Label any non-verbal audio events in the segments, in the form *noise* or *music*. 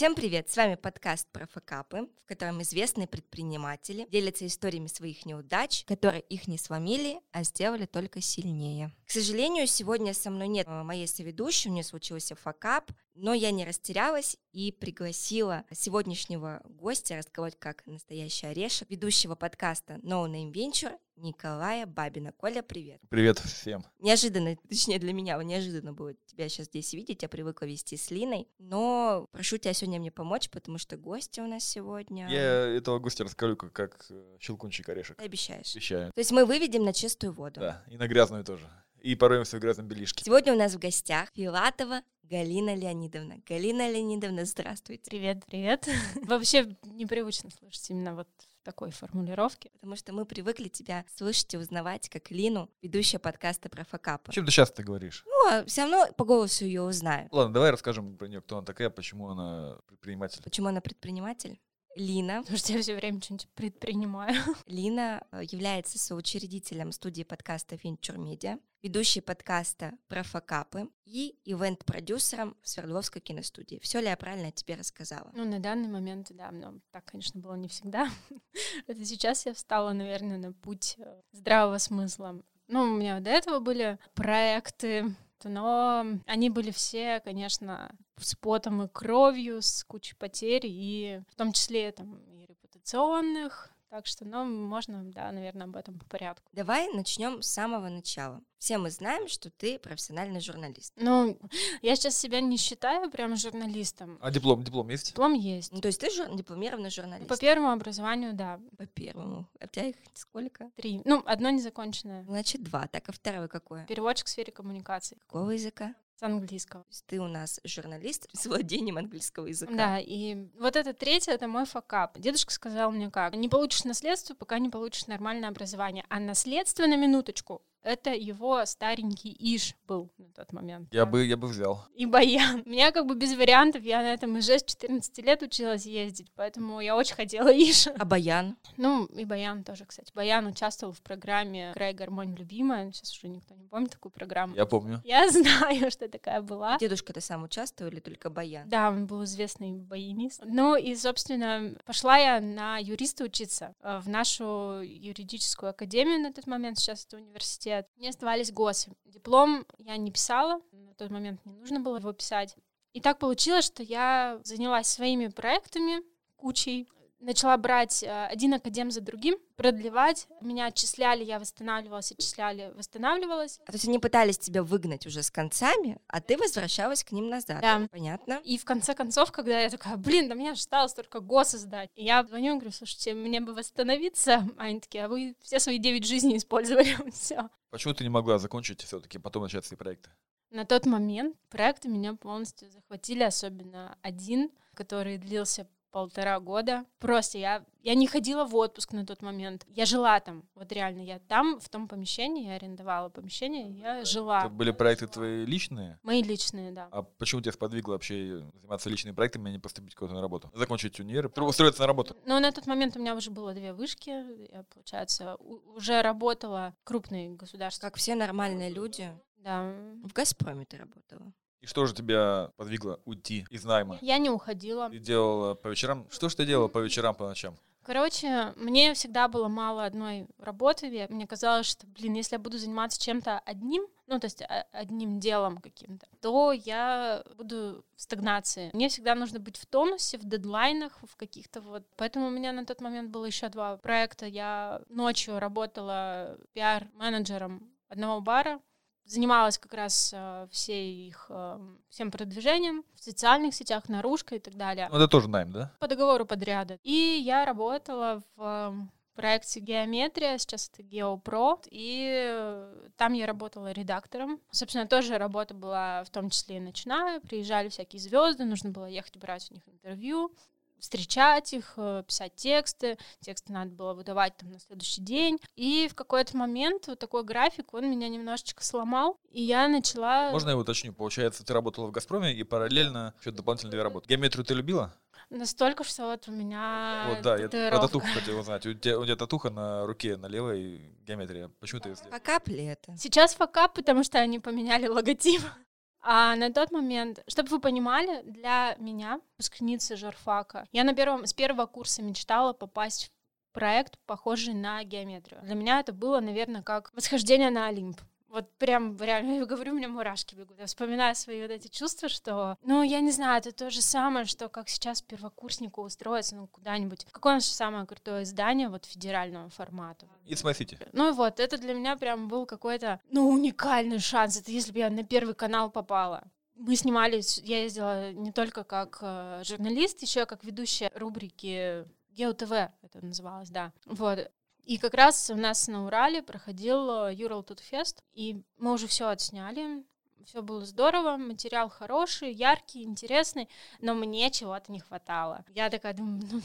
Всем привет! С вами подкаст про факапы, в котором известные предприниматели делятся историями своих неудач, которые их не сломили, а сделали только сильнее. К сожалению, сегодня со мной нет э, моей соведущей, у нее случился факап, но я не растерялась и пригласила сегодняшнего гостя рассказать как настоящий орешек, ведущего подкаста No Name Venture Николая Бабина. Коля, привет. Привет всем. Неожиданно, точнее для меня, неожиданно было тебя сейчас здесь видеть, я привыкла вести с Линой, но прошу тебя сегодня мне помочь, потому что гости у нас сегодня... Я этого гостя расскажу как, как э, щелкунчик орешек. Ты обещаешь? Обещаю. То есть мы выведем на чистую воду. Да, и на грязную тоже. И пороемся в грязном белишке. Сегодня у нас в гостях Филатова Галина Леонидовна. Галина Леонидовна, здравствуйте. Привет, привет. *laughs* Вообще непривычно слышать именно вот в такой формулировке. Потому что мы привыкли тебя слышать и узнавать как Лину, ведущая подкаста про факапы. Чем ты часто ты говоришь? Ну, а все равно по голосу ее узнают. Ладно, давай расскажем про нее, кто она такая, почему она предприниматель. Почему она предприниматель? Лина. Потому что я все время что-нибудь предпринимаю. *laughs* Лина э, является соучредителем студии подкаста Venture Media, ведущей подкаста про факапы и ивент-продюсером в Свердловской киностудии. Все ли я правильно тебе рассказала? Ну, на данный момент, да, но так, конечно, было не всегда. *laughs* Это сейчас я встала, наверное, на путь э, здравого смысла. Ну, у меня до этого были проекты, но они были все, конечно, с потом и кровью, с кучей потерь, и в том числе там и репутационных, так что, ну, можно, да, наверное, об этом по порядку. Давай начнем с самого начала. Все мы знаем, что ты профессиональный журналист. Ну, я сейчас себя не считаю прям журналистом. А диплом, диплом есть? Диплом есть. Ну, то есть ты жур... дипломированный журналист? По первому образованию, да. По первому. А у тебя их сколько? Три. Ну, одно незаконченное. Значит, два. Так, а второе какое? Переводчик в сфере коммуникаций. Какого языка? С английского. То есть ты у нас журналист *laughs* с владением английского языка. Да, и вот это третье, это мой факап. Дедушка сказал мне как, не получишь наследство, пока не получишь нормальное образование. А наследство, на минуточку, это его старенький Иш был на тот момент. Я бы, я бы взял. И Баян. У *laughs* меня как бы без вариантов, я на этом уже с 14 лет училась ездить, поэтому я очень хотела Иш. А Баян? Ну, и Баян тоже, кстати. Баян участвовал в программе «Край гармонь любимая». Сейчас уже никто не помнит такую программу. Я помню. Я *laughs* знаю, что такая была. Дедушка-то сам участвовал или только Баян? Да, он был известный баянист. Ну и, собственно, пошла я на юриста учиться э, в нашу юридическую академию на тот момент, сейчас это университет. Мне оставались ГОСы. Диплом я не писала, на тот момент не нужно было его писать. И так получилось, что я занялась своими проектами, кучей, начала брать э, один академ за другим, продлевать. Меня отчисляли, я восстанавливалась, отчисляли, восстанавливалась. А то есть они пытались тебя выгнать уже с концами, а ты возвращалась к ним назад. Да. Понятно. И в конце концов, когда я такая, блин, да мне осталось только ГОСы сдать. И я звоню, говорю, слушайте, мне бы восстановиться. А они такие, а вы все свои девять жизней использовали. *laughs* все. Почему ты не могла закончить все-таки, потом начать свои проекты? На тот момент проекты меня полностью захватили, особенно один, который длился полтора года. Просто я, я не ходила в отпуск на тот момент. Я жила там. Вот реально, я там, в том помещении, я арендовала помещение, я жила. Это были проекты твои личные? Мои личные, да. А почему тебя сподвигло вообще заниматься личными проектами, а не поступить куда-то на работу? Закончить универ, устроиться на работу? Ну, на тот момент у меня уже было две вышки. Я, получается, у- уже работала крупные государства. Как все нормальные люди. Да. В «Газпроме» ты работала. И что же тебя подвигло уйти из найма? Я не уходила. Ты делала по вечерам? Что ж ты делала по вечерам, по ночам? Короче, мне всегда было мало одной работы. Мне казалось, что, блин, если я буду заниматься чем-то одним, ну, то есть а- одним делом каким-то, то я буду в стагнации. Мне всегда нужно быть в тонусе, в дедлайнах, в каких-то вот. Поэтому у меня на тот момент было еще два проекта. Я ночью работала пиар-менеджером одного бара, занималась как раз э, всей их, э, всем продвижением в социальных сетях, наружка и так далее Ну, это тоже найм, да? по договору подряда. И я работала в э, проекте «Геометрия», сейчас это «Геопро», и там я работала редактором. Собственно, тоже работа была в том числе и ночная. Приезжали всякие звезды, нужно было ехать брать у них интервью, встречать их, э, писать тексты. Тексты надо было выдавать там на следующий день. И в какой-то момент вот такой график, он меня немножечко сломал, и я начала... Можно я уточню? Получается, ты работала в «Газпроме» и параллельно еще дополнительно две работы. Геометрию ты любила? Настолько, что вот у меня вот, да, я про татуху хотел узнать. У тебя, у тебя татуха на руке, на левой геометрия. Почему ты ее сделала? По капле это. Сейчас факап, потому что они поменяли логотип. А на тот момент, чтобы вы понимали, для меня, выпускницы журфака, я на первом, с первого курса мечтала попасть в проект, похожий на геометрию. Для меня это было, наверное, как восхождение на Олимп. Вот прям реально, я говорю, у меня мурашки бегут. Я вспоминаю свои вот эти чувства, что, ну, я не знаю, это то же самое, что как сейчас первокурснику устроиться ну, куда-нибудь. Какое наше самое крутое издание вот федерального формата? It's my city. Ну и вот, это для меня прям был какой-то, ну, уникальный шанс. Это если бы я на первый канал попала. Мы снимались, я ездила не только как э, журналист, еще как ведущая рубрики Гео ТВ это называлось, да. Вот. И как раз у нас на Урале проходил Юрал Тутфест, и мы уже все отсняли, все было здорово, материал хороший, яркий, интересный, но мне чего-то не хватало. Я такая думаю, ну,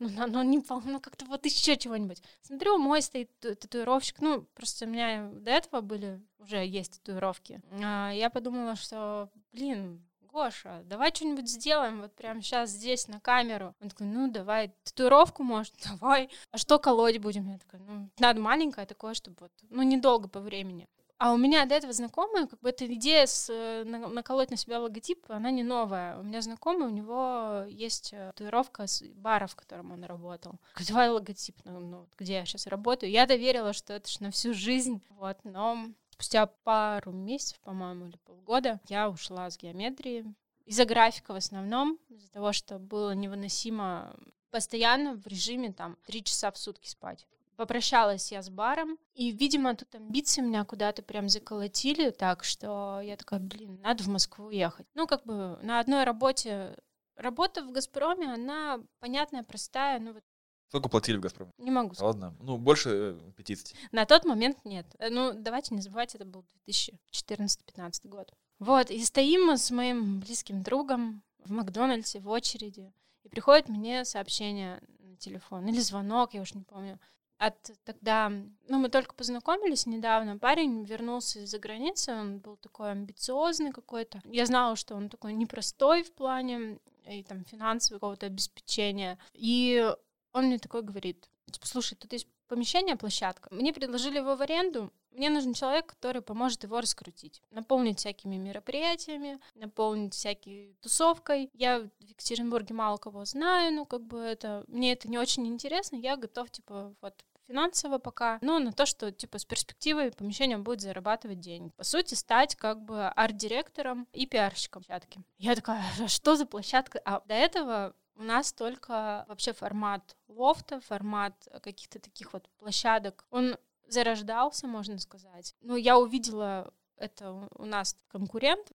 ну, ну, ну, не, ну как-то вот еще чего-нибудь. Смотрю, мой стоит татуировщик, ну, просто у меня до этого были, уже есть татуировки. А я подумала, что, блин, Гоша, давай что-нибудь сделаем вот прямо сейчас здесь на камеру. Он такой, ну давай, татуировку может, *laughs* давай. А что колоть будем? Я такая, ну надо маленькое такое, чтобы вот, ну недолго по времени. А у меня до этого знакомая, как бы эта идея с, э, наколоть на себя логотип, она не новая. У меня знакомый, у него есть э, татуировка с бара, в котором он работал. Давай логотип, ну, ну, где я сейчас работаю. Я доверила, что это ж на всю жизнь, вот, но спустя пару месяцев, по-моему, или полгода, я ушла с геометрии. Из-за графика в основном, из-за того, что было невыносимо постоянно в режиме там три часа в сутки спать. Попрощалась я с баром, и, видимо, тут амбиции меня куда-то прям заколотили так, что я такая, блин, надо в Москву ехать. Ну, как бы на одной работе Работа в «Газпроме», она понятная, простая, ну вот Сколько платили в «Газпроме»? Не могу сказать. Ладно, ну, больше 50. Э, На тот момент нет. Э, ну, давайте не забывать, это был 2014-2015 год. Вот, и стоим мы с моим близким другом в Макдональдсе в очереди, и приходит мне сообщение на телефон, или звонок, я уж не помню. От тогда, ну, мы только познакомились недавно, парень вернулся из-за границы, он был такой амбициозный какой-то. Я знала, что он такой непростой в плане и там финансового какого-то обеспечения. И он мне такой говорит, типа, слушай, тут есть помещение, площадка. Мне предложили его в аренду. Мне нужен человек, который поможет его раскрутить. Наполнить всякими мероприятиями, наполнить всякой тусовкой. Я в Екатеринбурге мало кого знаю, ну, как бы это... Мне это не очень интересно. Я готов, типа, вот финансово пока, но на то, что, типа, с перспективой помещение будет зарабатывать деньги. По сути, стать, как бы, арт-директором и пиарщиком площадки. Я такая, а что за площадка? А до этого у нас только вообще формат лофта, формат каких-то таких вот площадок. Он зарождался, можно сказать. Но я увидела это у нас конкурент,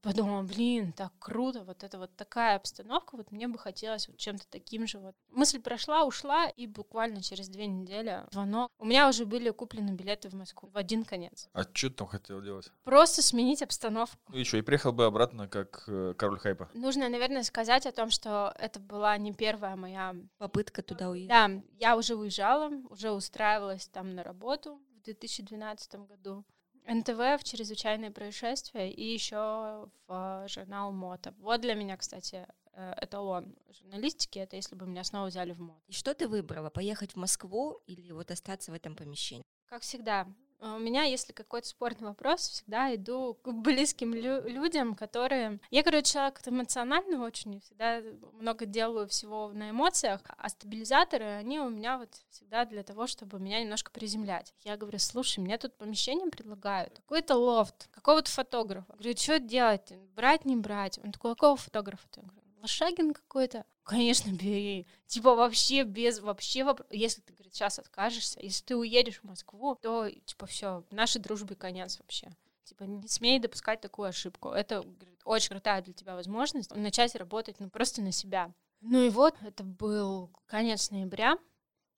подумала, блин, так круто, вот это вот такая обстановка, вот мне бы хотелось вот чем-то таким же вот. Мысль прошла, ушла, и буквально через две недели звонок. У меня уже были куплены билеты в Москву в один конец. А что ты там хотел делать? Просто сменить обстановку. Ну и что, и приехал бы обратно как э, король хайпа? Нужно, наверное, сказать о том, что это была не первая моя попытка туда уехать. Да, я уже уезжала, уже устраивалась там на работу в 2012 году. НТВ в чрезвычайные происшествия и еще в журнал Мота. Вот для меня, кстати, э, эталон журналистики, это если бы меня снова взяли в МОТ. И что ты выбрала, поехать в Москву или вот остаться в этом помещении? Как всегда, у меня, если какой-то спорный вопрос, всегда иду к близким лю- людям, которые... Я, короче, человек эмоциональный очень, всегда много делаю всего на эмоциях, а стабилизаторы, они у меня вот всегда для того, чтобы меня немножко приземлять. Я говорю, слушай, мне тут помещение предлагают, какой-то лофт, какого-то фотографа. Говорю, что делать? Брать, не брать? Он такой, какого фотографа? Я говорю, Лошагин какой-то. Конечно, бери. Типа вообще без, вообще, воп... если ты, говорит, сейчас откажешься, если ты уедешь в Москву, то, типа, все, нашей дружбе конец вообще. Типа, не смей допускать такую ошибку. Это, говорит, очень крутая для тебя возможность начать работать, ну, просто на себя. Ну и вот, это был конец ноября,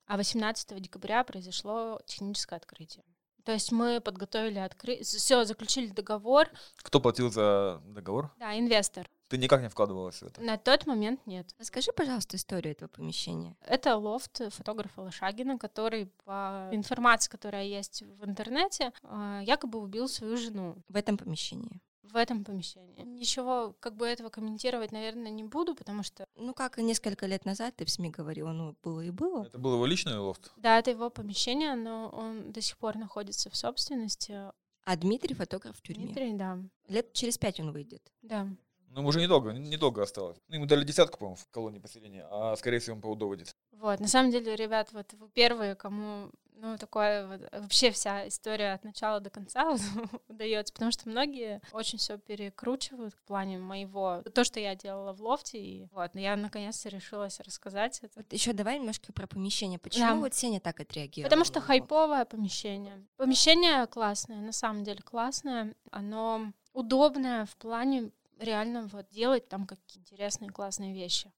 а 18 декабря произошло техническое открытие. То есть мы подготовили открытие, все, заключили договор. Кто платил за договор? Да, инвестор. Ты никак не вкладывалась в это? На тот момент нет. Расскажи, пожалуйста, историю этого помещения. Это лофт фотографа Лошагина, который, по информации, которая есть в интернете, а, якобы убил свою жену. В этом помещении? в этом помещении. Ничего как бы этого комментировать, наверное, не буду, потому что... Ну, как и несколько лет назад ты в СМИ говорила, ну, было и было. Это был его личный лофт? Да, это его помещение, но он до сих пор находится в собственности А Дмитрий фотограф в тюрьме. Дмитрий, да. Лет через пять он выйдет. Да. Ну, уже недолго, недолго осталось. Ну, ему дали десятку, по-моему, в колонии поселения, а, скорее всего, он по УДО выйдет. Вот, на самом деле, ребят, вот вы первые, кому, ну, такое вот, вообще вся история от начала до конца вот, *laughs* удается, потому что многие очень все перекручивают в плане моего, то, что я делала в лофте, и вот, но я наконец-то решилась рассказать это. Вот еще давай немножко про помещение. Почему Да. вот Сеня так отреагировал? Потому что хайповое помещение. Помещение классное, на самом деле классное. Оно удобное в плане реально вот делать там какие интересные классные вещи.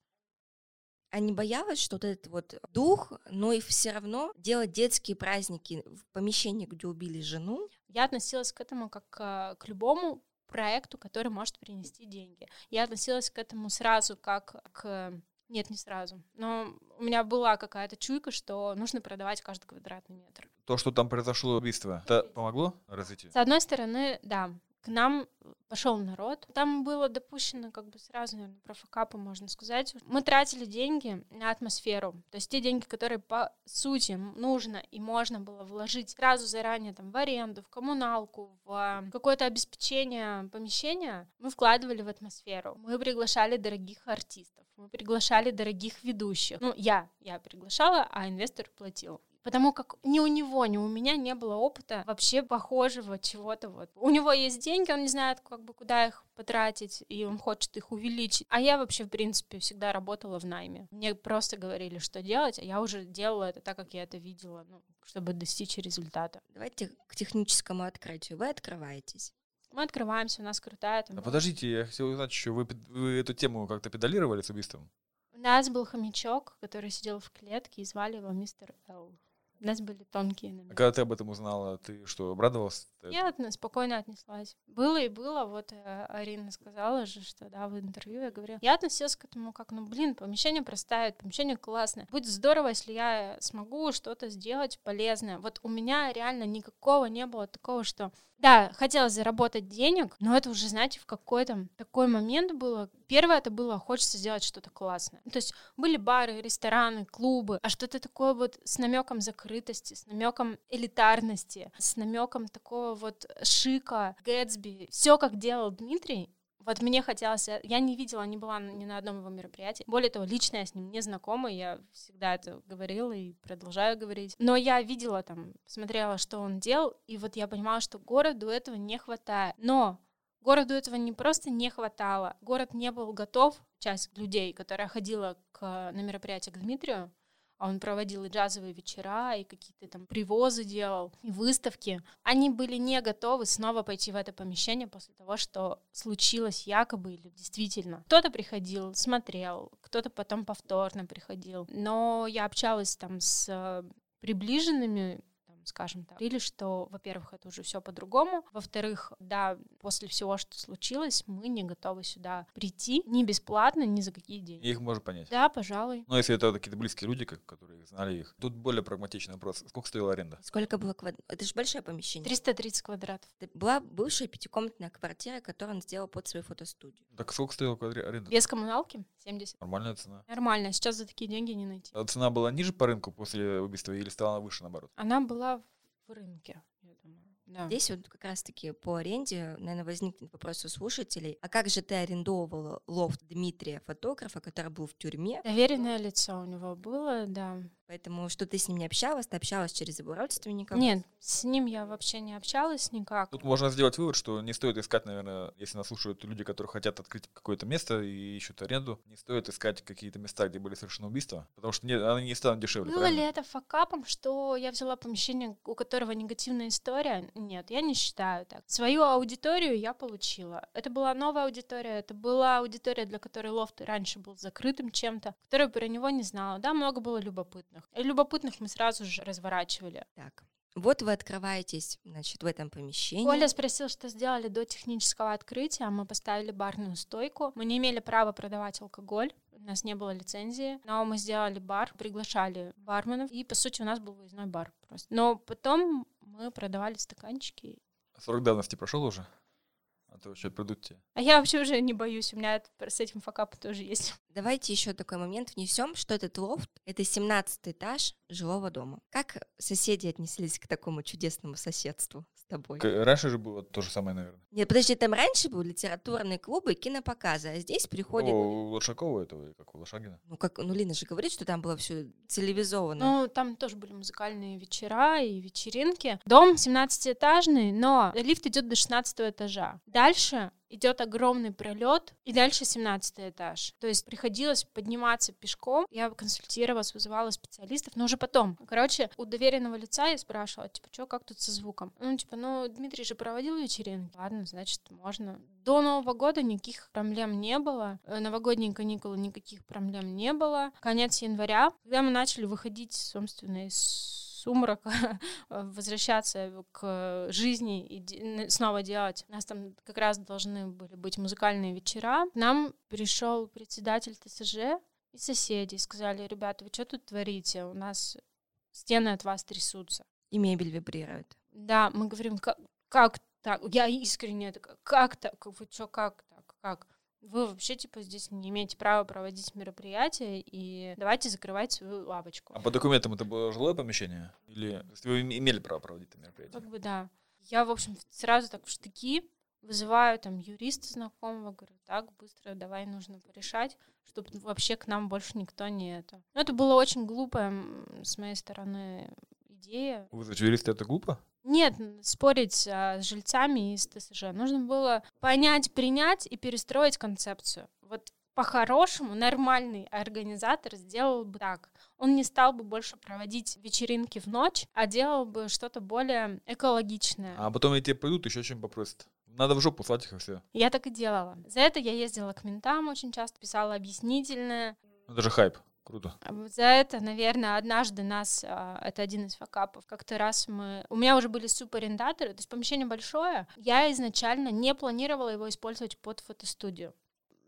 А не боялась, что вот этот вот дух, но и все равно делать детские праздники в помещении, где убили жену, Я относилась к этому как а, к любому проекту, который может принести деньги. Я относилась к этому сразу как к... Нет, не сразу. Но у меня была какая-то чуйка, что нужно продавать каждый квадратный метр. То, что там произошло убийство, это помогло развитию? С одной стороны, да, к нам пошел народ. Там было допущено как бы сразу, наверное, про факапы можно сказать. Мы тратили деньги на атмосферу. То есть те деньги, которые по сути нужно и можно было вложить сразу заранее там в аренду, в коммуналку, в какое-то обеспечение помещения, мы вкладывали в атмосферу. Мы приглашали дорогих артистов, мы приглашали дорогих ведущих. Ну, я, я приглашала, а инвестор платил. Потому как ни у него, ни у меня не было опыта вообще похожего чего-то. Вот. У него есть деньги, он не знает, как бы, куда их потратить, и он хочет их увеличить. А я вообще, в принципе, всегда работала в найме. Мне просто говорили, что делать, а я уже делала это так, как я это видела, ну, чтобы достичь результата. давайте к техническому открытию. Вы открываетесь. Мы открываемся, у нас крутая там... А подождите, я хотел узнать еще, вы, вы эту тему как-то педалировали с убийством? У нас был хомячок, который сидел в клетке, и звали его мистер Эл. У нас были тонкие А номера. когда ты об этом узнала, ты что, обрадовалась? Я отно- спокойно отнеслась. Было и было, вот э, Арина сказала же, что да, в интервью я говорила. Я относилась к этому как, ну блин, помещение простает, помещение классное. Будет здорово, если я смогу что-то сделать полезное. Вот у меня реально никакого не было такого, что да, хотелось заработать денег, но это уже, знаете, в какой-то такой момент было. Первое это было, хочется сделать что-то классное. То есть были бары, рестораны, клубы, а что-то такое вот с намеком закрытости, с намеком элитарности, с намеком такого вот шика, Гэтсби. Все, как делал Дмитрий, вот мне хотелось, я- не видела, не была ни на одном его мероприятии. Более того, лично я с ним не знакома, я всегда это говорила и продолжаю говорить. Но я видела там, смотрела, что он делал, и вот я понимала, что городу этого не хватает. Но городу этого не просто не хватало, город не был готов, часть людей, которая ходила к, на мероприятие к Дмитрию, а он проводил и джазовые вечера, и какие-то там привозы делал, и выставки. Они были не готовы снова пойти в это помещение после того, что случилось якобы или действительно. Кто-то приходил, смотрел, кто-то потом повторно приходил. Но я общалась там с э, приближенными скажем так, или что, во-первых, это уже все по-другому, во-вторых, да, после всего, что случилось, мы не готовы сюда прийти ни бесплатно, ни за какие деньги. Их можно понять. Да, пожалуй. Ну, если это какие-то близкие люди, как- которые знали их. Тут более прагматичный вопрос. Сколько стоила аренда? Сколько было квад... Это же большое помещение. 330 квадратов. Это была бывшая пятикомнатная квартира, которую он сделал под свою фотостудию. Так сколько стоила квадри- аренда? Без коммуналки 70. Нормальная цена. Нормально, сейчас за такие деньги не найти. А цена была ниже по рынку после убийства или стала выше, наоборот? Она была в рынке, я думаю. Да. Здесь вот как раз-таки по аренде, наверное, возникнет вопрос у слушателей. А как же ты арендовывала лофт Дмитрия, фотографа, который был в тюрьме? Доверенное лицо у него было, да. Поэтому что ты с ним не общалась, ты общалась через его родственников? Нет, с ним я вообще не общалась никак. Тут можно сделать вывод, что не стоит искать, наверное, если нас слушают люди, которые хотят открыть какое-то место и ищут аренду, не стоит искать какие-то места, где были совершены убийства, потому что не, они не станут дешевле. Было ли правильно? это факапом, что я взяла помещение, у которого негативная история? Нет, я не считаю так. Свою аудиторию я получила. Это была новая аудитория, это была аудитория, для которой лофт раньше был закрытым чем-то, которая про него не знала. Да, много было любопытных. И любопытных мы сразу же разворачивали. Так, вот вы открываетесь, значит, в этом помещении. Коля спросил, что сделали до технического открытия. Мы поставили барную стойку. Мы не имели права продавать алкоголь. У нас не было лицензии, но мы сделали бар, приглашали барменов, и, по сути, у нас был выездной бар просто. Но потом мы продавали стаканчики. Срок давности прошел уже? А то вообще придут тебе. А я вообще уже не боюсь, у меня это- с этим факап тоже есть. *laughs* Давайте еще такой момент внесем, что этот лофт — это 17 этаж жилого дома. Как соседи отнеслись к такому чудесному соседству тобой? Раньше же было то же самое, наверное. Нет, подожди, там раньше был литературные клубы и кинопоказы, а здесь приходят... О, у Лошакова этого, как у Лошагина. Ну, как, ну, Лина же говорит, что там было все телевизовано. Ну, там тоже были музыкальные вечера и вечеринки. Дом 17-этажный, но лифт идет до 16 этажа. Дальше идет огромный пролет, и дальше 17 этаж. То есть приходилось подниматься пешком. Я консультировалась, вызывала специалистов, но уже потом. Короче, у доверенного лица я спрашивала, типа, что, как тут со звуком? Ну, типа, ну, Дмитрий же проводил вечеринки. Ладно, значит, можно. До Нового года никаких проблем не было. Э, Новогодние каникулы никаких проблем не было. Конец января, когда мы начали выходить, собственно, из сумрака, *laughs* возвращаться к жизни и снова делать. У нас там как раз должны были быть музыкальные вечера. К нам пришел председатель ТСЖ и соседи. Сказали, ребята, вы что тут творите? У нас стены от вас трясутся. И мебель вибрирует. Да, мы говорим, как, как так? Я искренне такая, как так? Вы что, как так? Как? Вы вообще, типа, здесь не имеете права проводить мероприятия, и давайте закрывать свою лавочку. А по документам это было жилое помещение? Или вы име- имели право проводить это мероприятие? Как бы да. Я, в общем, сразу так в штыки вызываю там юриста знакомого, говорю, так, быстро давай нужно порешать, чтобы вообще к нам больше никто не это. Ну, это было очень глупая м, с моей стороны идея. Вызвать юриста это глупо? Нет, спорить а, с жильцами из ТСЖ. Нужно было понять, принять и перестроить концепцию. Вот по-хорошему нормальный организатор сделал бы так. Он не стал бы больше проводить вечеринки в ночь, а делал бы что-то более экологичное. А потом тебе придут, еще чем попросят. Надо в жопу слать их и все. Я так и делала. За это я ездила к ментам очень часто, писала объяснительное. Ну, это же хайп. Круто. А За это, наверное, однажды нас, а, это один из факапов, как-то раз мы... У меня уже были супарендаторы, то есть помещение большое. Я изначально не планировала его использовать под фотостудию.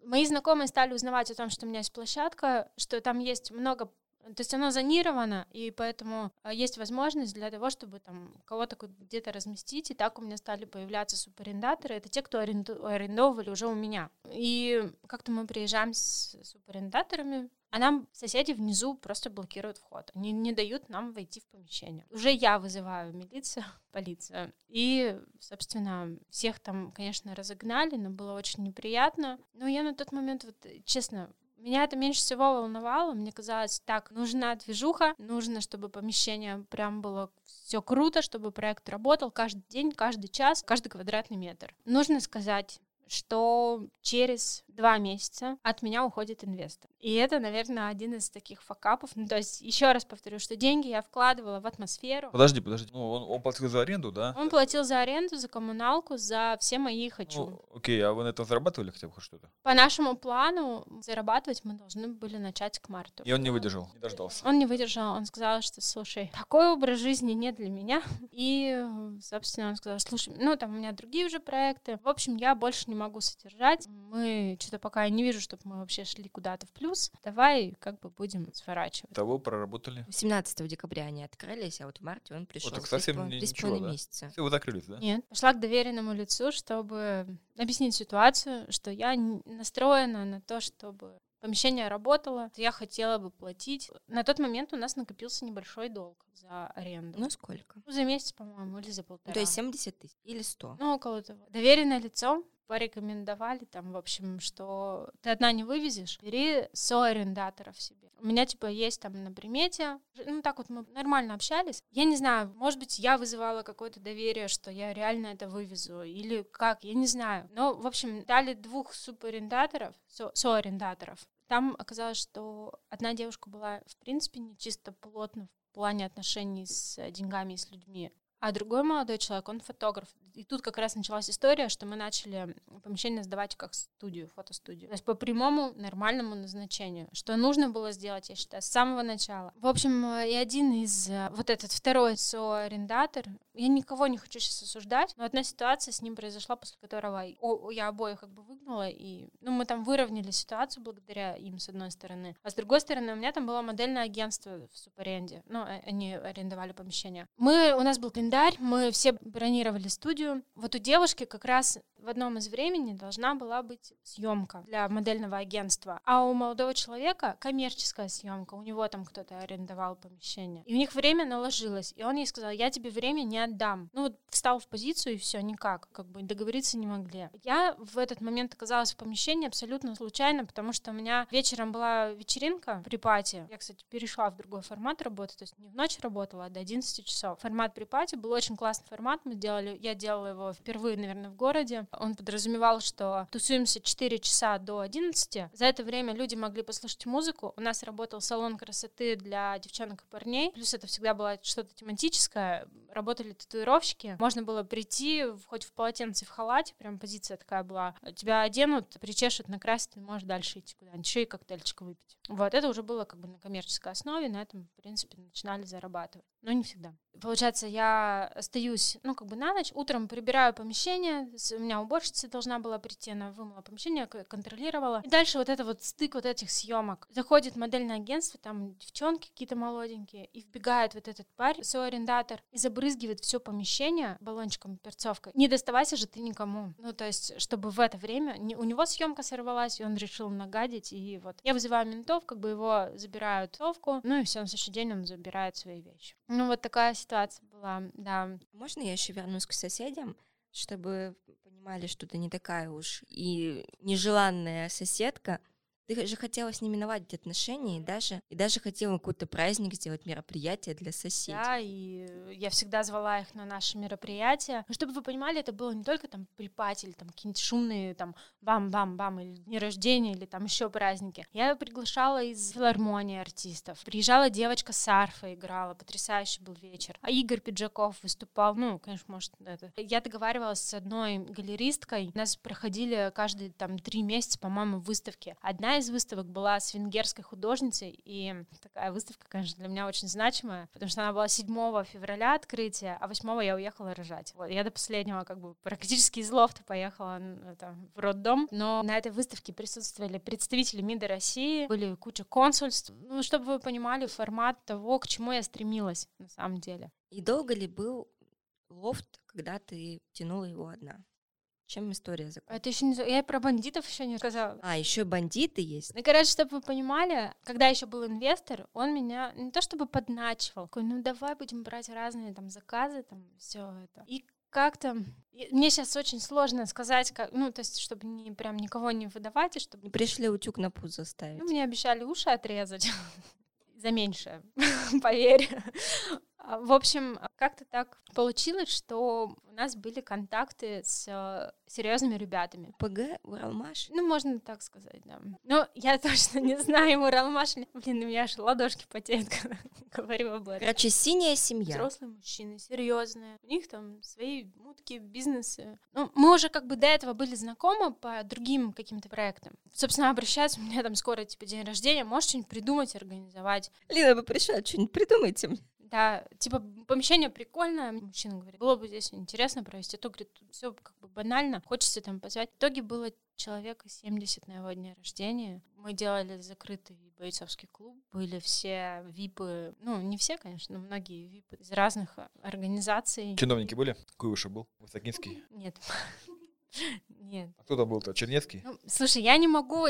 Мои знакомые стали узнавать о том, что у меня есть площадка, что там есть много то есть оно зонировано, и поэтому а, есть возможность для того, чтобы там кого-то где-то разместить, и так у меня стали появляться супарендаторы. Это те, кто аренду- арендовали уже у меня. И как-то мы приезжаем с супарендаторами, а нам соседи внизу просто блокируют вход. Они не дают нам войти в помещение. Уже я вызываю милицию, *laughs* полицию. И, собственно, всех там, конечно, разогнали, но было очень неприятно. Но я на тот момент, вот, честно, меня это меньше всего волновало. Мне казалось, так, нужна движуха, нужно, чтобы помещение прям было все круто, чтобы проект работал каждый день, каждый час, каждый квадратный метр. Нужно сказать, что через два месяца от меня уходит инвестор. И это, наверное, один из таких факапов. Ну, то есть, еще раз повторю, что деньги я вкладывала в атмосферу. Подожди, подожди. Ну, он, он платил за аренду, да? Он платил за аренду, за коммуналку, за все мои хочу. Ну, окей, а вы на этом зарабатывали хотя бы хоть что-то? По нашему плану зарабатывать мы должны были начать к марту. И он не выдержал, не дождался. Он не выдержал, он сказал, что, слушай, такой образ жизни не для меня. *laughs* И, собственно, он сказал, слушай, ну, там у меня другие уже проекты. В общем, я больше не могу содержать. Мы что-то пока я не вижу, чтобы мы вообще шли куда-то в плюс. Давай как бы будем сворачивать. Того проработали. 17 декабря они открылись, а вот в марте он пришел. так совсем не- Три с ничего, половиной да? месяца. Все, вы закрылись, да? Нет. Пошла к доверенному лицу, чтобы объяснить ситуацию, что я настроена на то, чтобы помещение работало. Я хотела бы платить. На тот момент у нас накопился небольшой долг за аренду. Ну, сколько? Ну, за месяц, по-моему, или за полтора. Ну, то есть 70 тысяч или 100. Ну, около того. Доверенное лицо порекомендовали там, в общем, что ты одна не вывезешь, бери соарендаторов себе. У меня, типа, есть там на примете, ну, так вот мы нормально общались. Я не знаю, может быть, я вызывала какое-то доверие, что я реально это вывезу, или как, я не знаю. Но, в общем, дали двух супарендаторов, со- соарендаторов. Там оказалось, что одна девушка была, в принципе, не чисто плотно в плане отношений с деньгами и с людьми. А другой молодой человек, он фотограф. И тут как раз началась история, что мы начали помещение сдавать как студию, фотостудию. То есть по прямому нормальному назначению. Что нужно было сделать, я считаю, с самого начала. В общем, э, и один из, э, вот этот второй соарендатор, я никого не хочу сейчас осуждать, но одна ситуация с ним произошла, после которого я обоих как бы выгнала, и ну, мы там выровняли ситуацию благодаря им, с одной стороны. А с другой стороны, у меня там было модельное агентство в супаренде. Ну, э, они арендовали помещение. Мы, у нас был календарь, мы все бронировали студию, студию. Вот у девушки как раз в одном из времени должна была быть съемка для модельного агентства, а у молодого человека коммерческая съемка. У него там кто-то арендовал помещение. И у них время наложилось. И он ей сказал, я тебе время не отдам. Ну вот встал в позицию и все, никак. Как бы договориться не могли. Я в этот момент оказалась в помещении абсолютно случайно, потому что у меня вечером была вечеринка при пати. Я, кстати, перешла в другой формат работы, то есть не в ночь работала, а до 11 часов. Формат при пати был очень классный формат. Мы делали, я делала его впервые, наверное, в городе. Он подразумевал, что тусуемся 4 часа до 11. За это время люди могли послушать музыку. У нас работал салон красоты для девчонок и парней. Плюс это всегда было что-то тематическое. Работали татуировщики. Можно было прийти хоть в полотенце, в халате. Прям позиция такая была. Тебя оденут, причешут, накрасят, и можешь дальше идти куда-нибудь. Еще и коктейльчик выпить. Вот, это уже было как бы на коммерческой основе. На этом, в принципе, начинали зарабатывать. Но не всегда. Получается, я остаюсь, ну, как бы на ночь, утром прибираю помещение, у меня уборщица должна была прийти, она вымыла помещение, контролировала. И дальше вот это вот стык вот этих съемок. Заходит модельное агентство, там девчонки какие-то молоденькие, и вбегает вот этот парень, арендатор, и забрызгивает все помещение баллончиком перцовкой. Не доставайся же ты никому. Ну, то есть, чтобы в это время не, у него съемка сорвалась, и он решил нагадить, и вот. Я вызываю ментов, как бы его забирают в совку, ну и все, на следующий день он забирает свои вещи. Ну, вот такая была, да. Можно я еще вернусь к соседям, чтобы понимали, что ты не такая уж и нежеланная соседка, ты же хотела с ними наладить отношения и даже, и даже хотела какой-то праздник сделать, мероприятие для соседей. Да, и я всегда звала их на наши мероприятия. Но чтобы вы понимали, это было не только там припати или там какие-нибудь шумные там бам-бам-бам или дни рождения или там еще праздники. Я приглашала из филармонии артистов. Приезжала девочка с арфой играла, потрясающий был вечер. А Игорь Пиджаков выступал, ну, конечно, может, это. Я договаривалась с одной галеристкой. У нас проходили каждые там три месяца, по-моему, выставки. Одна из выставок была с венгерской художницей, и такая выставка, конечно, для меня очень значимая, потому что она была 7 февраля открытия, а 8 я уехала рожать. Вот, я до последнего как бы практически из лофта поехала это, в роддом, но на этой выставке присутствовали представители МИДа России, были куча консульств, ну, чтобы вы понимали формат того, к чему я стремилась на самом деле. И долго ли был лофт, когда ты тянула его одна? Чем история закончилась? Это еще не... Я про бандитов еще не сказала. А, еще бандиты есть? Ну, короче, чтобы вы понимали, когда еще был инвестор, он меня не то чтобы подначивал, такой, ну давай будем брать разные там заказы, там все это. И как-то мне сейчас очень сложно сказать, как, ну, то есть, чтобы не прям никого не выдавать, и чтобы не пришли утюг на пузо ставить. Ну, мне обещали уши отрезать *laughs* за меньшее, *laughs* поверь. А, в общем, как-то так получилось, что у нас были контакты с э, серьезными ребятами. ПГ, Уралмаш? Ну, можно так сказать, да. Но я *laughs* точно не знаю, Уралмаш. Блин, у меня аж ладошки потеют, *laughs* когда говорю об этом. Короче, синяя семья. Взрослые мужчины, серьезные. У них там свои мутки, бизнесы. Ну, мы уже как бы до этого были знакомы по другим каким-то проектам. Собственно, обращаются, у меня там скоро, типа, день рождения, можешь что-нибудь придумать, организовать. Лина, вы пришли, что-нибудь придумайте мне. Да, типа помещение прикольное. Мужчина говорит, было бы здесь интересно провести. То, говорит, все как бы банально, хочется там позвать. В итоге было человека 70 на его дне рождения. Мы делали закрытый бойцовский клуб. Были все випы, ну, не все, конечно, но многие випы из разных организаций. Чиновники были? Куйвыша был? Высокинский? Нет. *laughs* Нет. А кто там был-то? Чернецкий? Ну, слушай, я не могу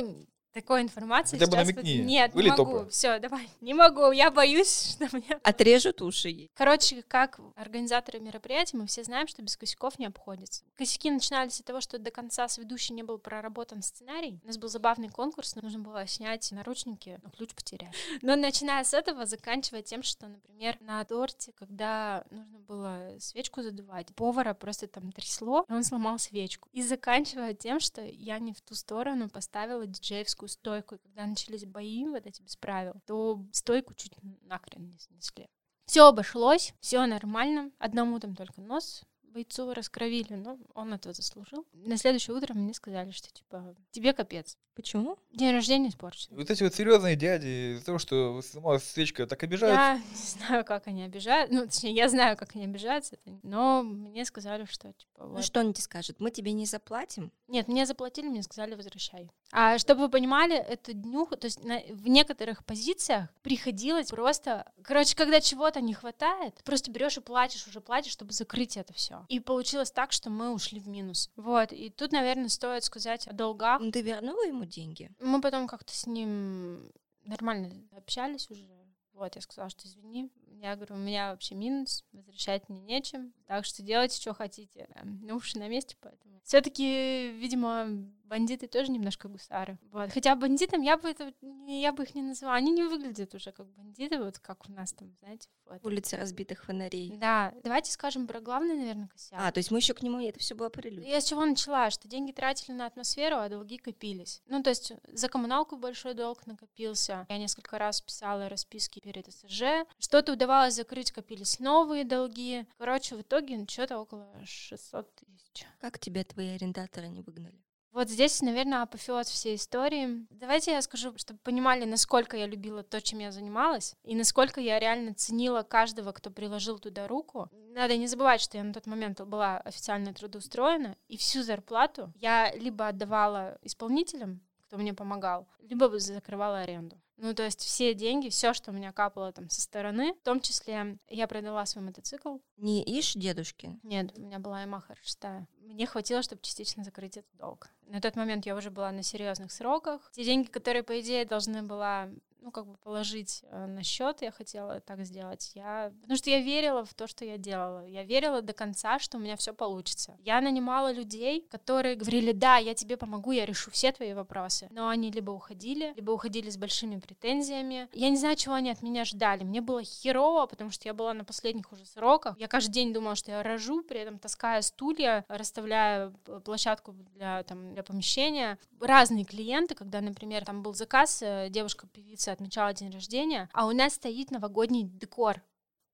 такой информации Хотя бы намекни. Нет, Были не могу. топы? Все, давай. *laughs* Не могу. Я боюсь, *laughs* что мне... Отрежут уши. Короче, как организаторы мероприятий, мы все знаем, что без косяков не обходится. Косяки начинались от того, что до конца с ведущей не был проработан сценарий. У нас был забавный конкурс, нужно было снять наручники, но ключ потеряли. Но начиная с этого, заканчивая тем, что, например, на торте, когда нужно было свечку задувать, повара просто там трясло, и он сломал свечку. И заканчивая тем, что я не в ту сторону поставила диджеевскую такую стойку, и когда начались бои вот эти без правил, то стойку чуть нахрен не снесли. Все обошлось, все нормально. Одному там только нос бойцу раскровили, но он это заслужил. На следующее утро мне сказали, что типа тебе капец. Почему? День рождения испорчен. Вот эти вот серьезные дяди, из-за того, что сама свечка так обижают. Я не знаю, как они обижают. Ну, точнее, я знаю, как они обижаются, но мне сказали, что типа. Вот. Ну что они тебе скажут? Мы тебе не заплатим? Нет, мне заплатили, мне сказали, возвращай. А чтобы вы понимали, эту днюху, то есть на, в некоторых позициях приходилось просто, короче, когда чего-то не хватает, просто берешь и платишь, уже платишь, чтобы закрыть это все. И получилось так, что мы ушли в минус. Вот, и тут, наверное, стоит сказать о долгах. Ну, ты вернула ему деньги? Мы потом как-то с ним нормально общались уже. Вот, я сказала, что извини, я говорю, у меня вообще минус, возвращать мне нечем, так что делайте, что хотите. Ну, уши на месте, поэтому. Все-таки, видимо, бандиты тоже немножко гусары. Вот. Хотя бандитам я бы это, я бы их не называла. Они не выглядят уже как бандиты, вот как у нас там, знаете. Вот. Улица разбитых фонарей. Да. Давайте скажем про главный, наверное, косяк. А, то есть мы еще к нему, это все было прелюдия. Я с чего начала, что деньги тратили на атмосферу, а долги копились. Ну, то есть за коммуналку большой долг накопился. Я несколько раз писала расписки перед СЖ. Что-то удавалось закрыть, копились новые долги. Короче, в итоге что-то около 600 тысяч. Как тебя твои арендаторы не выгнали? Вот здесь, наверное, апофеоз всей истории. Давайте я скажу, чтобы понимали, насколько я любила то, чем я занималась, и насколько я реально ценила каждого, кто приложил туда руку. Надо не забывать, что я на тот момент была официально трудоустроена, и всю зарплату я либо отдавала исполнителям, кто мне помогал, либо закрывала аренду. Ну, то есть все деньги, все, что у меня капало там со стороны, в том числе я продала свой мотоцикл. Не Иш дедушки? Нет, у меня была Yamaha R6. Мне хватило, чтобы частично закрыть этот долг. На тот момент я уже была на серьезных сроках. Те деньги, которые, по идее, должны была ну, как бы положить э, на счет, я хотела так сделать. Я... Потому что я верила в то, что я делала. Я верила до конца, что у меня все получится. Я нанимала людей, которые говорили, да, я тебе помогу, я решу все твои вопросы. Но они либо уходили, либо уходили с большими претензиями. Я не знаю, чего они от меня ждали. Мне было херово, потому что я была на последних уже сроках. Я каждый день думала, что я рожу, при этом таская стулья, расставляя площадку для, там, для помещения. Разные клиенты, когда, например, там был заказ, э, девушка-певица отмечала день рождения, а у нас стоит новогодний декор.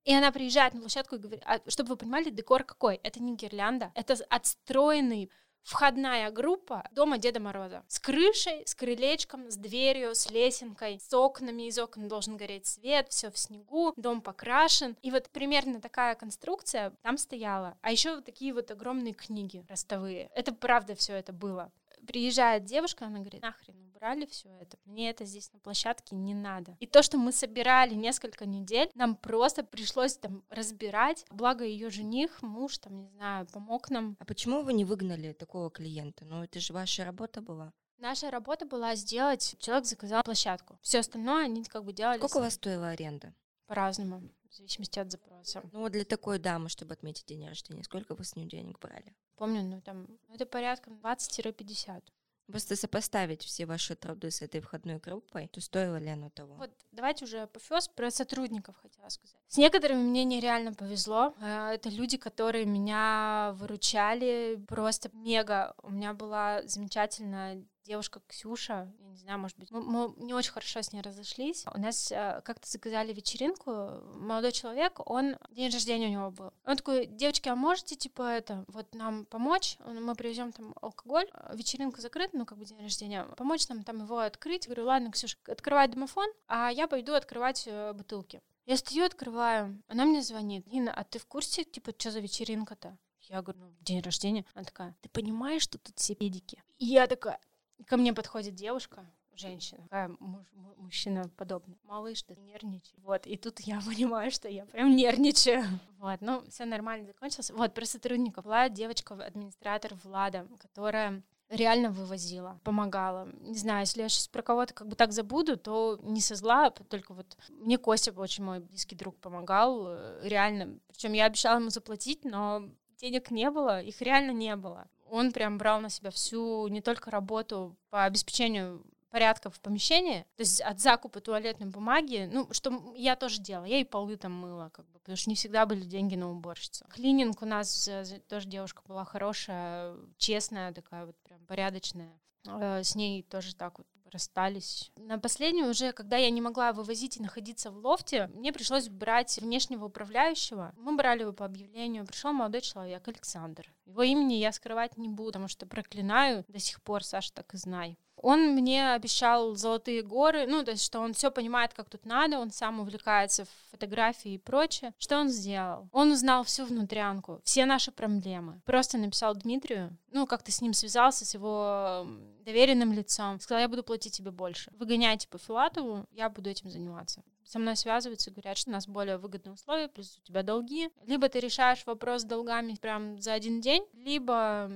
И она приезжает на площадку и говорит, а, чтобы вы понимали, декор какой? Это не гирлянда, это отстроенный входная группа дома Деда Мороза. С крышей, с крылечком, с дверью, с лесенкой, с окнами. Из окон должен гореть свет, все в снегу, дом покрашен. И вот примерно такая конструкция там стояла. А еще вот такие вот огромные книги ростовые. Это правда все это было приезжает девушка, она говорит, нахрен убрали все это, мне это здесь на площадке не надо. И то, что мы собирали несколько недель, нам просто пришлось там разбирать, благо ее жених, муж, там, не знаю, помог нам. А почему вы не выгнали такого клиента? Ну, это же ваша работа была. Наша работа была сделать, человек заказал площадку. Все остальное они как бы делали. Сколько у вас стоила аренда? По-разному, в зависимости от запроса. Ну, вот для такой дамы, чтобы отметить день рождения, сколько вы с нее денег брали? Помню, ну там, это порядка 20-50. Просто сопоставить все ваши труды с этой входной группой, то стоило ли оно того? Вот давайте уже пофёс про сотрудников хотела сказать. С некоторыми мне нереально повезло. Э, это люди, которые меня выручали просто мега. У меня была замечательная девушка Ксюша, я не знаю, может быть, мы, мы не очень хорошо с ней разошлись. У нас э, как-то заказали вечеринку, молодой человек, он, день рождения у него был. Он такой, девочки, а можете, типа, это, вот нам помочь? Мы привезем там алкоголь, вечеринка закрыта, ну, как бы день рождения, помочь нам там его открыть? говорю, ладно, Ксюша, открывай домофон, а я пойду открывать э, бутылки. Я стою, открываю, она мне звонит. Нина, а ты в курсе, типа, что за вечеринка-то? Я говорю, ну, день рождения. Она такая, ты понимаешь, что тут все педики? И я такая, Ко мне подходит девушка, женщина, такая муж, мужчина подобный. Малыш, ты нервничай. Вот, и тут я *laughs* понимаю, что я прям нервничаю. Вот, ну, все нормально закончилось. Вот, про сотрудников. Влад, девочка, администратор Влада, которая реально вывозила, помогала. Не знаю, если я сейчас про кого-то как бы так забуду, то не со зла, только вот мне Костя, очень мой близкий друг, помогал, э, реально. Причем я обещала ему заплатить, но денег не было, их реально не было он прям брал на себя всю не только работу по обеспечению порядка в помещении, то есть от закупа туалетной бумаги, ну, что я тоже делала, я и полы там мыла, как бы, потому что не всегда были деньги на уборщицу. Клининг у нас тоже девушка была хорошая, честная такая вот прям порядочная. Э, с ней тоже так вот расстались. На последнюю уже, когда я не могла вывозить и находиться в лофте, мне пришлось брать внешнего управляющего. Мы брали его по объявлению. Пришел молодой человек, Александр. Его имени я скрывать не буду, потому что проклинаю до сих пор, Саша, так и знай. Он мне обещал золотые горы, ну, то есть, что он все понимает, как тут надо, он сам увлекается в фотографии и прочее. Что он сделал? Он узнал всю внутрянку, все наши проблемы. Просто написал Дмитрию, ну, как-то с ним связался, с его доверенным лицом. Сказал, я буду платить тебе больше. Выгоняйте по Филатову, я буду этим заниматься со мной связываются и говорят, что у нас более выгодные условия, плюс у тебя долги. Либо ты решаешь вопрос с долгами прям за один день, либо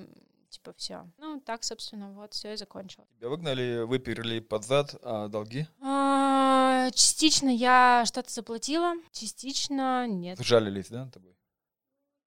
типа все. Ну, так, собственно, вот все и закончилось. Тебя выгнали, выперли под зад, а долги? А, частично я что-то заплатила, частично нет. Жалились, да, тобой?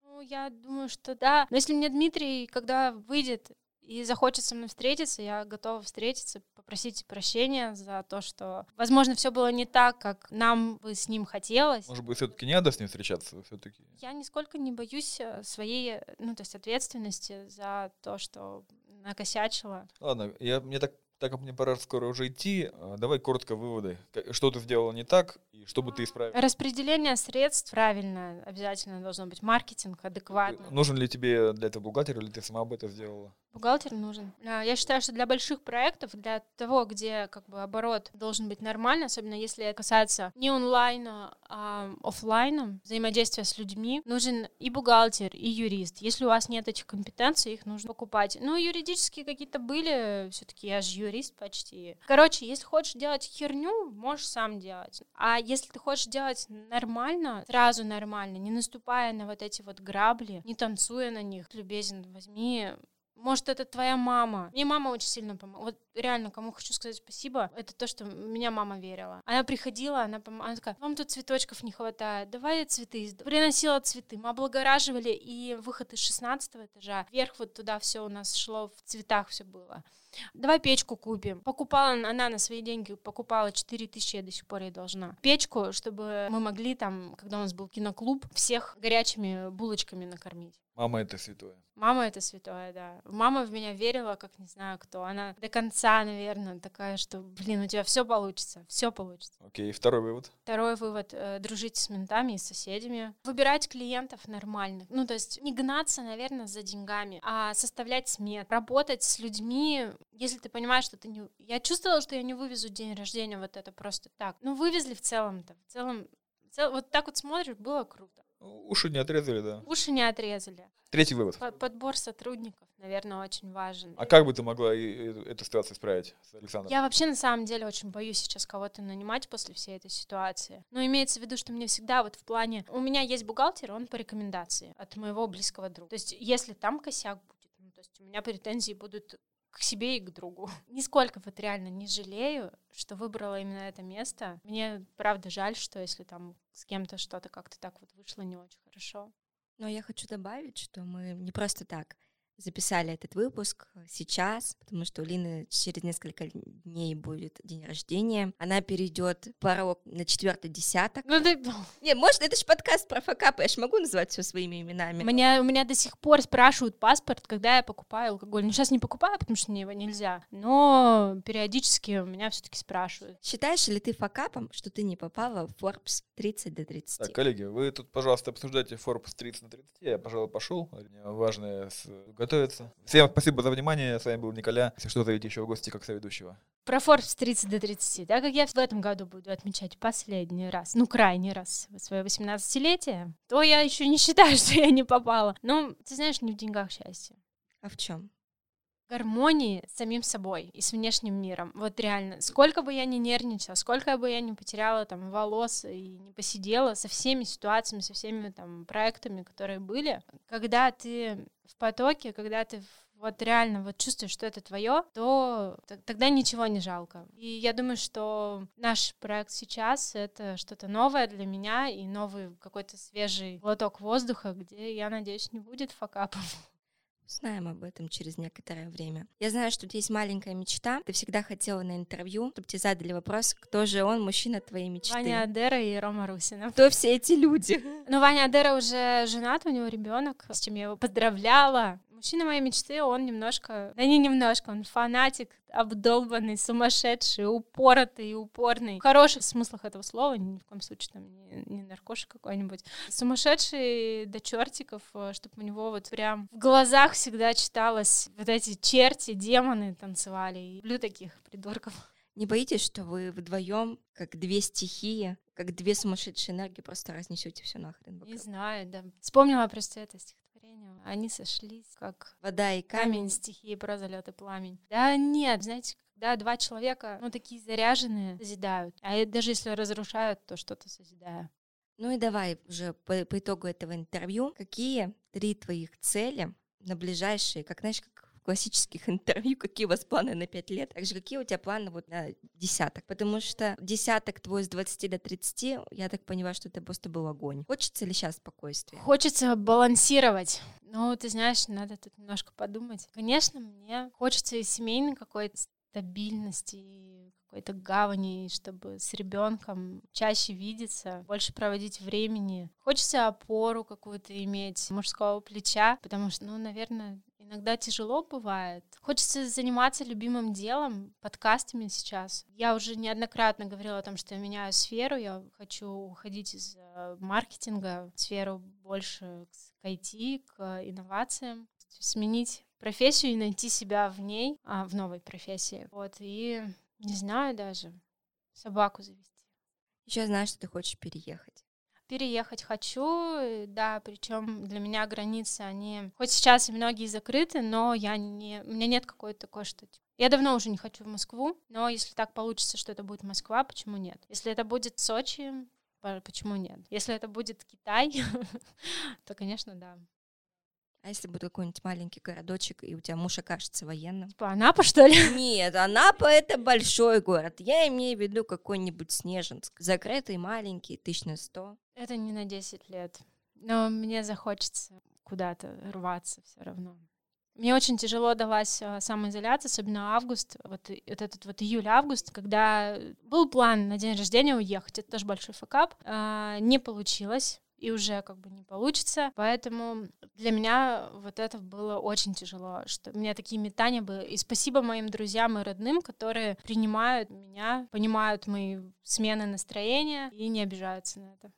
Ну, я думаю, что да. Но если мне Дмитрий, когда выйдет и захочет со мной встретиться, я готова встретиться, попросить прощения за то, что, возможно, все было не так, как нам бы с ним хотелось. Может быть, все-таки не надо с ним встречаться, все-таки. Я нисколько не боюсь э, своей, ну, то есть ответственности за то, что накосячила. Ладно, я, мне так так как мне пора скоро уже идти, а, давай коротко выводы. Что ты сделала не так и что бы ты исправил? Распределение средств правильно, обязательно должно быть. Маркетинг адекватно. Нужен ли тебе для этого бухгалтер или ты сама бы это сделала? Бухгалтер нужен. А, я считаю, что для больших проектов, для того, где как бы оборот должен быть нормальный, особенно если это касается не онлайна, а офлайна, взаимодействия с людьми, нужен и бухгалтер, и юрист. Если у вас нет этих компетенций, их нужно покупать. Ну, юридические какие-то были, все-таки я же юрист почти. Короче, если хочешь делать херню, можешь сам делать. А если ты хочешь делать нормально, сразу нормально, не наступая на вот эти вот грабли, не танцуя на них, любезен, возьми может, это твоя мама. Мне мама очень сильно помогла. Вот реально, кому хочу сказать спасибо, это то, что меня мама верила. Она приходила, она, пом... она такая, вам тут цветочков не хватает, давай цветы. Приносила цветы. Мы облагораживали, и выход из 16 этажа, вверх вот туда все у нас шло, в цветах все было. Давай печку купим. Покупала она на свои деньги, покупала 4 тысячи, я до сих пор ей должна. Печку, чтобы мы могли там, когда у нас был киноклуб, всех горячими булочками накормить. Мама это святое. Мама это святое, да. Мама в меня верила, как не знаю кто. Она до конца, наверное, такая, что, блин, у тебя все получится, все получится. Окей, второй вывод. Второй вывод э, дружить с ментами и с соседями. Выбирать клиентов нормальных. Ну, то есть не гнаться, наверное, за деньгами, а составлять смет. Работать с людьми, если ты понимаешь, что ты не... Я чувствовала, что я не вывезу день рождения вот это просто так. Ну, вывезли в целом-то. В целом, в целом вот так вот смотришь, было круто. Уши не отрезали, да. Уши не отрезали. Третий вывод. Подбор сотрудников, наверное, очень важен. А как бы ты могла эту ситуацию исправить с Александром? Я вообще на самом деле очень боюсь сейчас кого-то нанимать после всей этой ситуации. Но имеется в виду, что мне всегда вот в плане... У меня есть бухгалтер, он по рекомендации от моего близкого друга. То есть если там косяк будет, ну, то есть у меня претензии будут к себе и к другу. *laughs* Нисколько вот реально не жалею, что выбрала именно это место. Мне правда жаль, что если там с кем-то что-то как-то так вот вышло не очень хорошо. Но я хочу добавить, что мы не просто так записали этот выпуск сейчас, потому что у Лины через несколько дней будет день рождения. Она перейдет порог на четвертый десяток. Ну, да... Не, может, это же подкаст про факапы, я ж могу называть все своими именами. Меня, у меня до сих пор спрашивают паспорт, когда я покупаю алкоголь. Ну, сейчас не покупаю, потому что мне его нельзя, но периодически у меня все таки спрашивают. Считаешь ли ты факапом, что ты не попала в Forbes 30 до 30? Так, коллеги, вы тут, пожалуйста, обсуждайте Forbes 30 на 30. Я, пожалуй, пошел. Важное с готовиться. Всем спасибо за внимание. С вами был Николя. Если что, зовите еще в гости как соведущего. Про Forbes 30 до 30. Так как я в этом году буду отмечать последний раз, ну, крайний раз свое 18-летие, то я еще не считаю, *laughs* что я не попала. Ну, ты знаешь, не в деньгах счастье. А в чем? Гармонии с самим собой и с внешним миром. Вот реально, сколько бы я ни нервничала, сколько бы я ни потеряла там волос и не посидела со всеми ситуациями, со всеми там проектами, которые были, когда ты в потоке, когда ты вот реально вот чувствуешь, что это твое, то тогда ничего не жалко. И я думаю, что наш проект сейчас — это что-то новое для меня и новый какой-то свежий глоток воздуха, где, я надеюсь, не будет факапов. Знаем об этом через некоторое время. Я знаю, что у тебя есть маленькая мечта. Ты всегда хотела на интервью, чтобы тебе задали вопрос, кто же он, мужчина твоей мечты. Ваня Адера и Рома Русина. Кто все эти люди? Ну, Ваня Адера уже женат, у него ребенок, с чем я его поздравляла Мужчина моей мечты, он немножко, да не немножко, он фанатик, обдолбанный, сумасшедший, упоротый и упорный. В хороших смыслах этого слова, ни в коем случае там не, не наркошек какой-нибудь. Сумасшедший до чертиков, э, чтобы у него вот прям в глазах всегда читалось вот эти черти, демоны танцевали. И люблю таких придурков. Не боитесь, что вы вдвоем, как две стихии, как две сумасшедшие энергии, просто разнесете все нахрен? Не знаю, да. Вспомнила просто это стихотворение. Они сошлись, как вода и камень, стихии, прозалет и пламень. Да нет, знаете, когда два человека, ну, такие заряженные, созидают. А даже если разрушают, то что-то созидая. Ну и давай уже по, по итогу этого интервью, какие три твоих цели на ближайшие, как знаешь, как классических *laughs* интервью, какие у вас планы на 5 лет, также какие у тебя планы вот на десяток, потому что десяток твой с 20 до 30, я так понимаю, что это просто был огонь. Хочется ли сейчас спокойствия? Хочется балансировать. Ну, ты знаешь, надо тут немножко подумать. Конечно, мне хочется и семейной какой-то стабильности, какой-то гавани, чтобы с ребенком чаще видеться, больше проводить времени. Хочется опору какую-то иметь, мужского плеча, потому что, ну, наверное, иногда тяжело бывает. Хочется заниматься любимым делом, подкастами сейчас. Я уже неоднократно говорила о том, что я меняю сферу, я хочу уходить из э, маркетинга сферу больше к IT, к инновациям, сменить профессию и найти себя в ней, а, в новой профессии. Вот, и не знаю даже, собаку завести. Еще знаешь, что ты хочешь переехать. Переехать хочу, да, причем для меня границы, они, хоть сейчас и многие закрыты, но я не, у меня нет какой-то такой, что типа, я давно уже не хочу в Москву, но если так получится, что это будет Москва, почему нет? Если это будет Сочи, почему нет? Если это будет Китай, *laughs* то, конечно, да. А если будет какой-нибудь маленький городочек, и у тебя муж окажется военным? Типа Анапа, что ли? *laughs* Нет, Анапа — это большой город. Я имею в виду какой-нибудь Снежинск. Закрытый, маленький, тысяч на сто. Это не на 10 лет. Но мне захочется куда-то рваться все равно. Мне очень тяжело далась а, самоизоляция, особенно август, вот, вот этот вот июль-август, когда был план на день рождения уехать, это тоже большой факап, а, не получилось и уже как бы не получится. Поэтому для меня вот это было очень тяжело, что у меня такие метания были. И спасибо моим друзьям и родным, которые принимают меня, понимают мои смены настроения и не обижаются на это.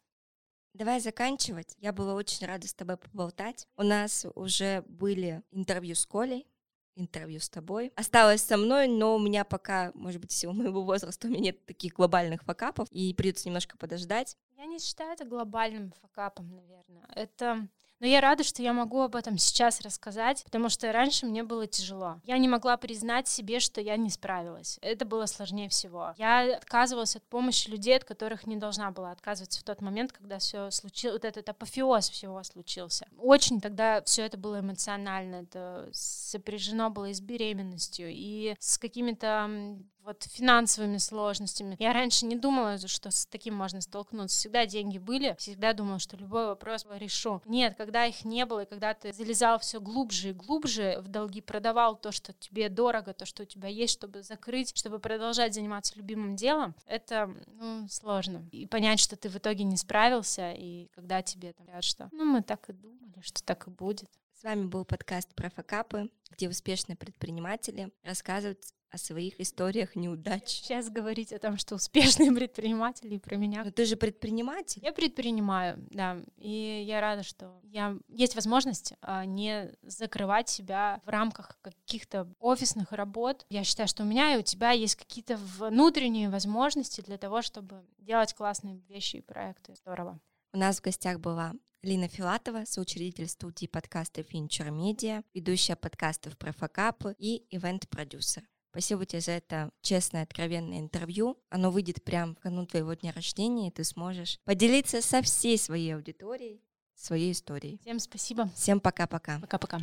Давай заканчивать. Я была очень рада с тобой поболтать. У нас уже были интервью с Колей, интервью с тобой. Осталось со мной, но у меня пока, может быть, всего моего возраста, у меня нет таких глобальных факапов, и придется немножко подождать. Я не считаю это глобальным факапом, наверное. Это но я рада, что я могу об этом сейчас рассказать, потому что раньше мне было тяжело. Я не могла признать себе, что я не справилась. Это было сложнее всего. Я отказывалась от помощи людей, от которых не должна была отказываться в тот момент, когда все случилось, вот этот апофеоз всего случился. Очень тогда все это было эмоционально, это сопряжено было и с беременностью, и с какими-то вот финансовыми сложностями. Я раньше не думала, что с таким можно столкнуться. Всегда деньги были, всегда думала, что любой вопрос решу. Нет, когда их не было, и когда ты залезал все глубже и глубже в долги, продавал то, что тебе дорого, то, что у тебя есть, чтобы закрыть, чтобы продолжать заниматься любимым делом, это ну, сложно. И понять, что ты в итоге не справился, и когда тебе там говорят, что ну мы так и думали, что так и будет. С вами был подкаст про факапы, где успешные предприниматели рассказывают о своих историях неудач. Сейчас говорить о том, что успешные *laughs* предприниматели про меня. Но ты же предприниматель. Я предпринимаю, да. И я рада, что я... есть возможность а, не закрывать себя в рамках каких-то офисных работ. Я считаю, что у меня и у тебя есть какие-то внутренние возможности для того, чтобы делать классные вещи и проекты. Здорово. У нас в гостях была Лина Филатова, соучредитель студии подкастов Fincher Media, ведущая подкастов про факапы и ивент-продюсер. Спасибо тебе за это честное, откровенное интервью. Оно выйдет прямо в канун твоего дня рождения, и ты сможешь поделиться со всей своей аудиторией своей историей. Всем спасибо. Всем пока-пока. Пока-пока.